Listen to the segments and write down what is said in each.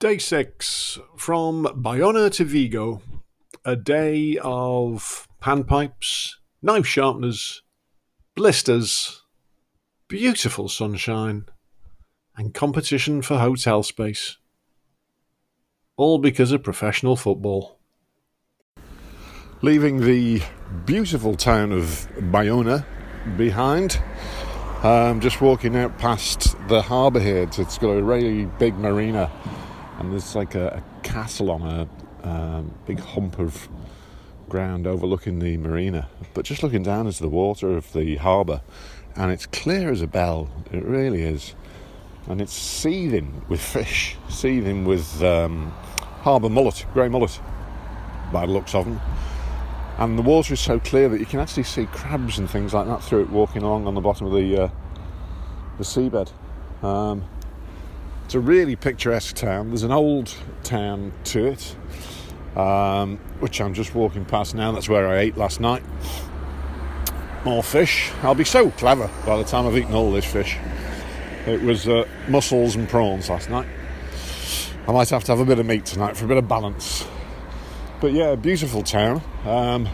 Day six from Bayona to Vigo. A day of panpipes, knife sharpeners, blisters, beautiful sunshine, and competition for hotel space. All because of professional football. Leaving the beautiful town of Bayona behind, um, just walking out past the harbour here. It's got a really big marina, and there's like a, a castle on a um, big hump of ground overlooking the marina. But just looking down into the water of the harbour, and it's clear as a bell. It really is, and it's seething with fish, seething with um, harbour mullet, grey mullet, by the looks of them and the water is so clear that you can actually see crabs and things like that through it walking along on the bottom of the uh, the seabed. Um, it's a really picturesque town. There's an old town to it, um, which I'm just walking past now. That's where I ate last night. More fish. I'll be so clever by the time I've eaten all this fish. It was uh, mussels and prawns last night. I might have to have a bit of meat tonight for a bit of balance. But yeah, beautiful town. Um,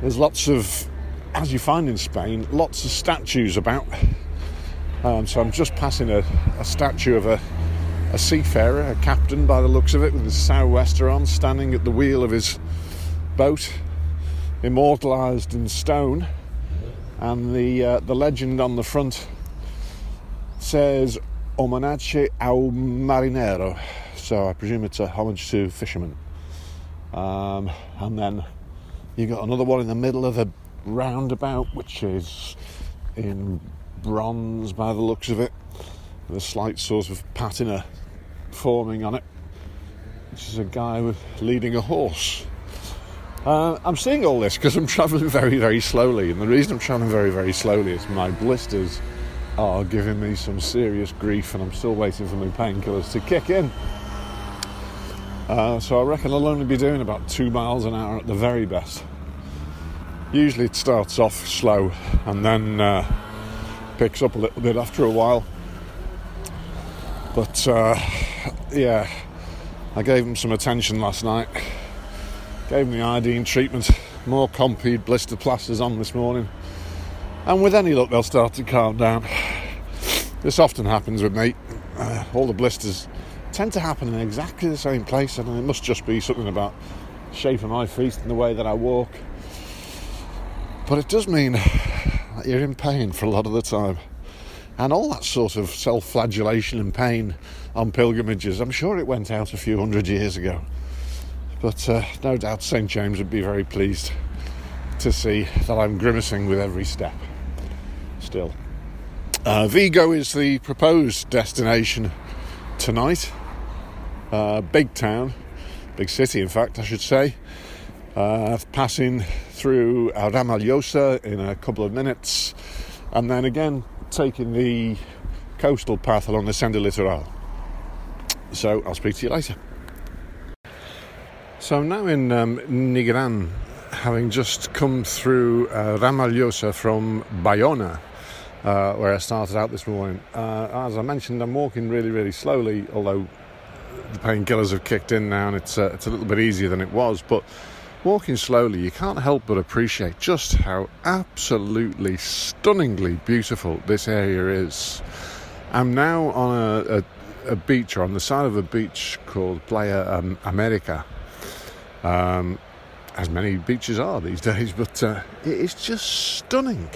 there's lots of, as you find in Spain, lots of statues about. Um, so I'm just passing a, a statue of a, a, seafarer, a captain by the looks of it, with his sou'wester on, standing at the wheel of his boat, immortalised in stone. And the uh, the legend on the front says "Homenaje ao marinero," so I presume it's a homage to fishermen. Um, and then you've got another one in the middle of the roundabout, which is in bronze by the looks of it, with a slight sort of patina forming on it. This is a guy with, leading a horse. Uh, I'm seeing all this because I'm travelling very, very slowly, and the reason I'm travelling very, very slowly is my blisters are giving me some serious grief, and I'm still waiting for my painkillers to kick in. Uh, so I reckon I'll only be doing about two miles an hour at the very best. Usually it starts off slow and then uh, picks up a little bit after a while. But uh, yeah, I gave him some attention last night. Gave him the iodine treatment. More Compeed blister plasters on this morning. And with any luck, they'll start to calm down. This often happens with me. Uh, all the blisters tend to happen in exactly the same place, and it must just be something about shape of my feet and the way that I walk. But it does mean you're in pain for a lot of the time. And all that sort of self flagellation and pain on pilgrimages, I'm sure it went out a few hundred years ago. But uh, no doubt St. James would be very pleased to see that I'm grimacing with every step. Still. Uh, Vigo is the proposed destination tonight. Uh, big town, big city, in fact, I should say. Uh, passing through Ramallosa in a couple of minutes, and then again taking the coastal path along the Senda Litoral. So I'll speak to you later. So I'm now in um, Nigran, having just come through uh, from Bayona, uh, where I started out this morning. Uh, as I mentioned, I'm walking really, really slowly, although the painkillers have kicked in now and it's, uh, it's a little bit easier than it was. But walking slowly, you can't help but appreciate just how absolutely stunningly beautiful this area is. I'm now on a, a, a beach, or on the side of a beach called Playa um, America. Um, as many beaches are these days, but uh, it is just stunning.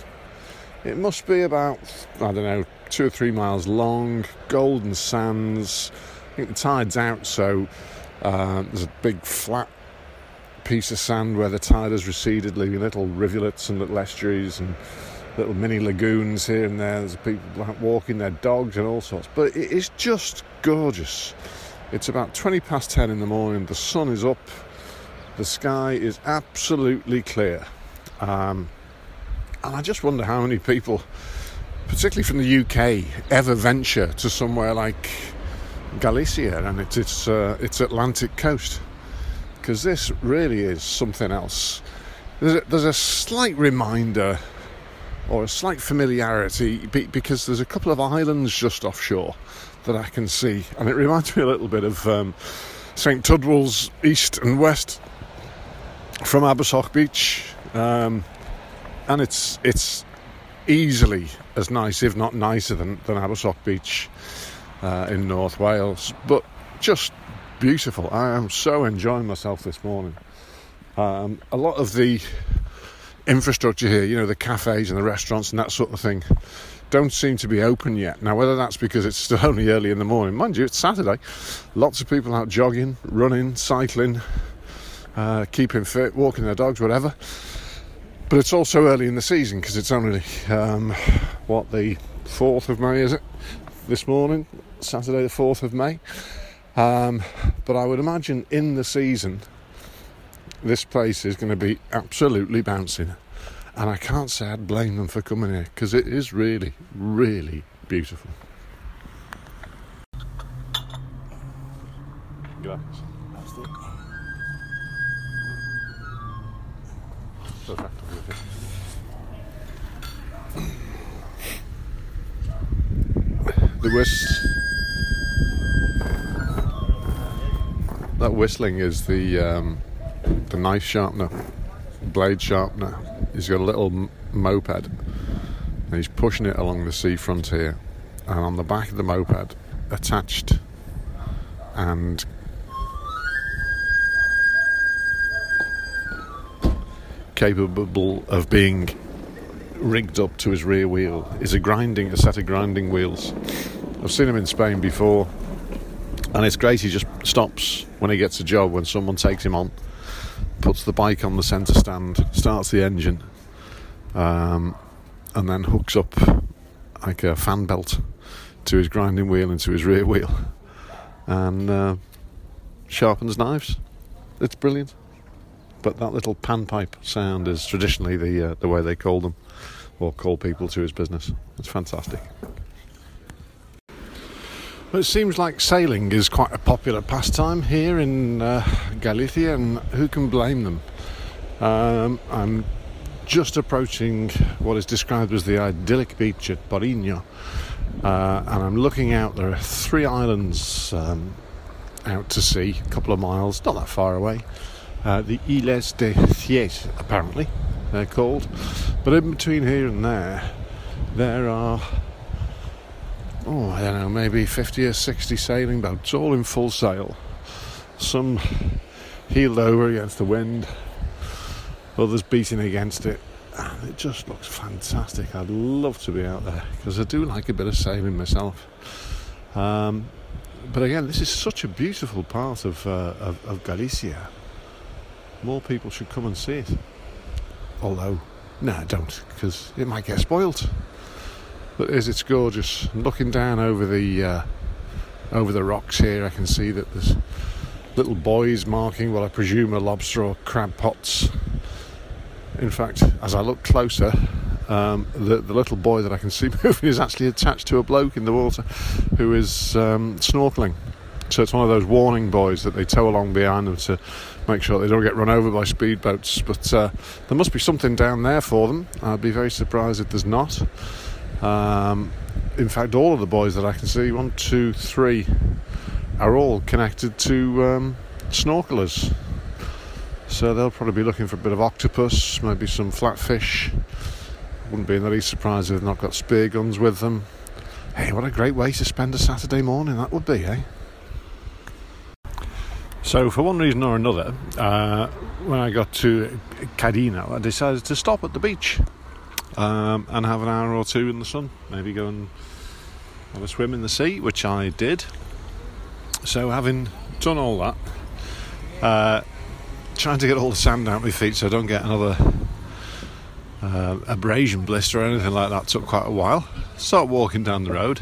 It must be about, I don't know, two or three miles long, golden sands, I think the tide's out, so uh, there's a big flat piece of sand where the tide has receded, leaving little rivulets and little estuaries and little mini lagoons here and there. There's people walking their dogs and all sorts. But it is just gorgeous. It's about 20 past 10 in the morning. The sun is up. The sky is absolutely clear. Um, and I just wonder how many people, particularly from the UK, ever venture to somewhere like Galicia and it's its, uh, its Atlantic coast. Because this really is something else. There's a, there's a slight reminder or a slight familiarity because there's a couple of islands just offshore that I can see, and it reminds me a little bit of um, St Tudwal's east and west from Abersoch Beach, um, and it's it's easily as nice, if not nicer, than, than Abersoch Beach uh, in North Wales, but just beautiful. I am so enjoying myself this morning. Um, a lot of the infrastructure here, you know, the cafes and the restaurants and that sort of thing, don't seem to be open yet. Now, whether that's because it's still only early in the morning, mind you, it's Saturday. Lots of people out jogging, running, cycling, uh, keeping fit, walking their dogs, whatever. But it's also early in the season because it's only um, what the fourth of May, is it? This morning, Saturday, the fourth of May. Um, but I would imagine in the season, this place is going to be absolutely bouncing. And I can't say I'd blame them for coming here because it is really, really beautiful. Gracias. Perfecto. The whist. That whistling is the um, the knife sharpener, blade sharpener. He's got a little moped, and he's pushing it along the seafront here. And on the back of the moped, attached and capable of being rigged up to his rear wheel is a grinding a set of grinding wheels. I've seen him in Spain before, and it's great. He just stops when he gets a job when someone takes him on, puts the bike on the centre stand, starts the engine, um, and then hooks up like a fan belt to his grinding wheel and to his rear wheel, and uh, sharpens knives. It's brilliant. But that little panpipe sound is traditionally the uh, the way they call them, or call people to his business. It's fantastic. Well, it seems like sailing is quite a popular pastime here in uh, Galicia, and who can blame them? Um, I'm just approaching what is described as the idyllic beach at Porriño, uh, and I'm looking out. There are three islands um, out to sea, a couple of miles, not that far away. Uh, the Illes de Cíes, apparently, they're called. But in between here and there, there are, oh, I don't know, maybe 50 or 60 sailing boats, all in full sail. Some heeled over against the wind, others beating against it. And it just looks fantastic. I'd love to be out there because I do like a bit of sailing myself. Um, but again, this is such a beautiful part of, uh, of, of Galicia more people should come and see it. Although, no, don't, because it might get spoilt. But is it's gorgeous. looking down over the uh, over the rocks here, I can see that there's little boys marking what I presume are lobster or crab pots. In fact, as I look closer, um, the, the, little boy that I can see moving is actually attached to a bloke in the water who is um, snorkeling. So it's one of those warning boys that they tow along behind them to make sure they don't get run over by speedboats. But uh, there must be something down there for them. I'd be very surprised if there's not. Um, in fact, all of the boys that I can see, one, two, three, are all connected to um, snorkelers. So they'll probably be looking for a bit of octopus, maybe some flatfish. Wouldn't be in the least surprised if they've not got spear guns with them. Hey, what a great way to spend a Saturday morning that would be, eh? So, for one reason or another, uh, when I got to Canido, I decided to stop at the beach um, and have an hour or two in the sun. Maybe go and have a swim in the sea, which I did. So, having done all that, uh, trying to get all the sand out of my feet so I don't get another uh, abrasion blister or anything like that took quite a while. Start walking down the road,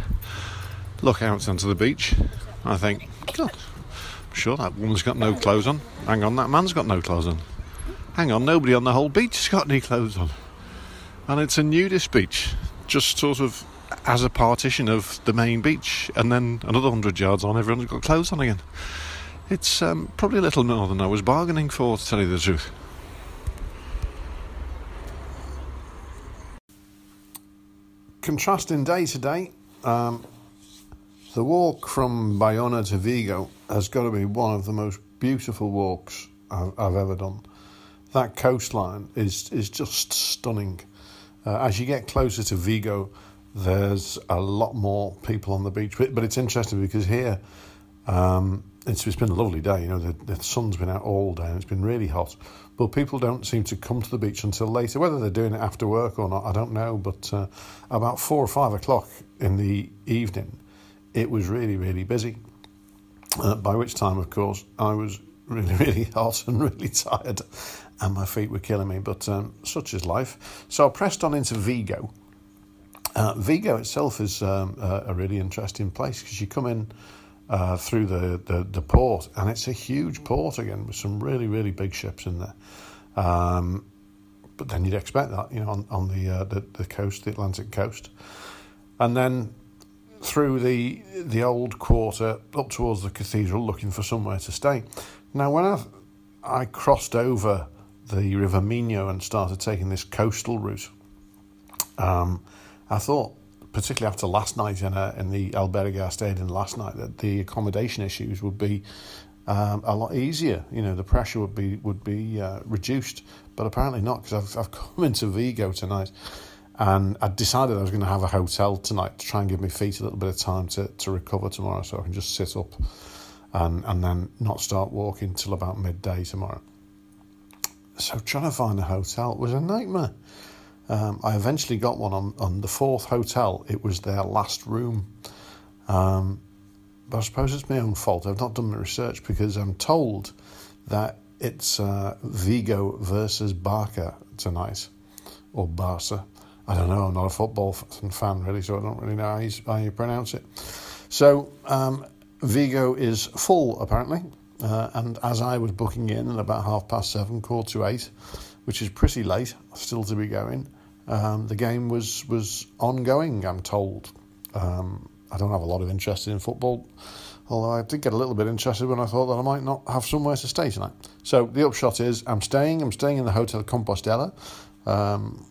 look out onto the beach. I think, God, I'm Sure, that woman's got no clothes on. Hang on, that man's got no clothes on. Hang on, nobody on the whole beach has got any clothes on. And it's a nudist beach, just sort of as a partition of the main beach. And then another hundred yards on, everyone's got clothes on again. It's um, probably a little more than I was bargaining for, to tell you the truth. Contrasting day today. Um, The walk from Bayona to Vigo has got to be one of the most beautiful walks I've, I've ever done. That coastline is is just stunning. Uh, as you get closer to Vigo, there's a lot more people on the beach, but, but it's interesting because here um, it's, it's been a lovely day. You know, the, the sun's been out all day and it's been really hot, but people don't seem to come to the beach until later. Whether they're doing it after work or not, I don't know. But uh, about four or five o'clock in the evening, it was really, really busy. Uh, by which time, of course, I was really, really hot and really tired, and my feet were killing me. But um, such is life. So I pressed on into Vigo. Uh, Vigo itself is um, a, a, really interesting place because you come in uh, through the, the, the, port, and it's a huge port again with some really, really big ships in there. Um, but then you'd expect that, you know, on, on the, uh, the, the coast, the Atlantic coast. And then through the the old quarter up towards the cathedral, looking for somewhere to stay. Now, when I I crossed over the River Minho and started taking this coastal route, um, I thought, particularly after last night in, a, in the albergue I stayed in last night, that the accommodation issues would be um, a lot easier. You know, the pressure would be would be uh, reduced, but apparently not because I've I've come into Vigo tonight and I decided I was going to have a hotel tonight to try and give my feet a little bit of time to, to recover tomorrow so I can just sit up and, and then not start walking till about midday tomorrow. So trying to find a hotel was a nightmare. Um, I eventually got one on, on the fourth hotel. It was their last room. Um, but I suppose it's my own fault. I've not done my research because I'm told that it's uh, Vigo versus Barca tonight, or Barca. I don't know. I'm not a football fan really, so I don't really know how you, how you pronounce it. So um, Vigo is full apparently, uh, and as I was booking in at about half past seven, quarter to eight, which is pretty late, still to be going. Um, the game was was ongoing. I'm told. Um, I don't have a lot of interest in football, although I did get a little bit interested when I thought that I might not have somewhere to stay tonight. So the upshot is, I'm staying. I'm staying in the Hotel Compostela. Um,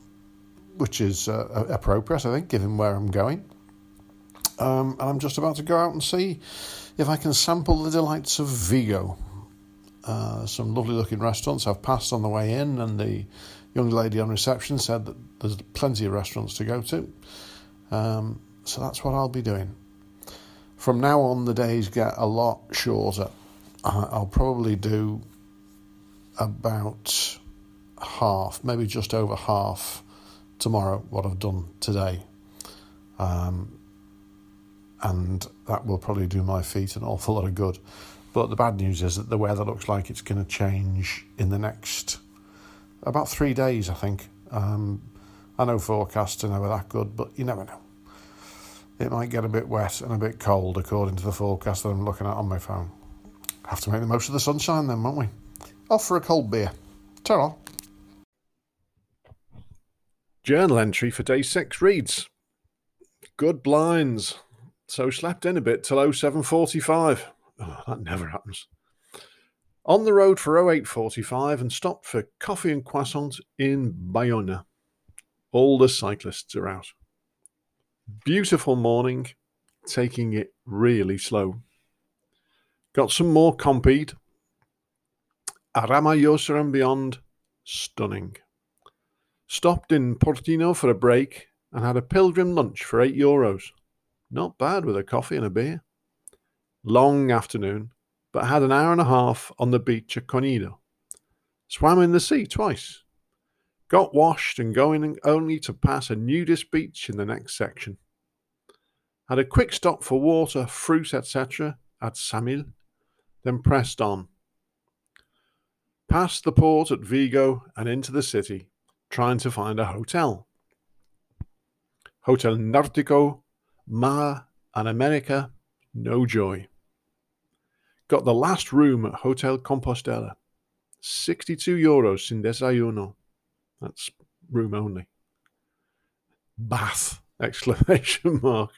which is uh, appropriate, I think, given where I'm going. Um, and I'm just about to go out and see if I can sample the delights of Vigo. Uh, some lovely looking restaurants I've passed on the way in, and the young lady on reception said that there's plenty of restaurants to go to. Um, so that's what I'll be doing. From now on, the days get a lot shorter. I'll probably do about half, maybe just over half tomorrow what I've done today. Um, and that will probably do my feet an awful lot of good. But the bad news is that the weather looks like it's going to change in the next about three days, I think. Um, I know forecasts are never that good, but you never know. It might get a bit wet and a bit cold according to the forecast that I'm looking at on my phone. Have to make the most of the sunshine then, won't we? Off for a cold beer. ta Journal entry for day six reads Good blinds. So slept in a bit till 07.45. Oh, that never happens. On the road for 08.45 and stopped for coffee and croissant in Bayona. All the cyclists are out. Beautiful morning, taking it really slow. Got some more Compeed. A Ramallosa and beyond, stunning. Stopped in Portino for a break and had a pilgrim lunch for eight euros. Not bad with a coffee and a beer. Long afternoon, but had an hour and a half on the beach at Canido. Swam in the sea twice. Got washed and going only to pass a nudist beach in the next section. Had a quick stop for water, fruit, etc. at Samil, then pressed on. Past the port at Vigo and into the city trying to find a hotel. Hotel Nartico, Ma, and America, no joy. Got the last room at Hotel Compostela. 62 euros sin desayuno. That's room only. Bath! Exclamation mark.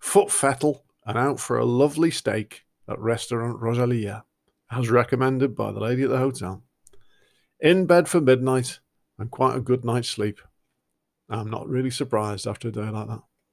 Foot fettle and out for a lovely steak at Restaurant Rosalia, as recommended by the lady at the hotel. In bed for midnight and quite a good night's sleep. I'm not really surprised after a day like that.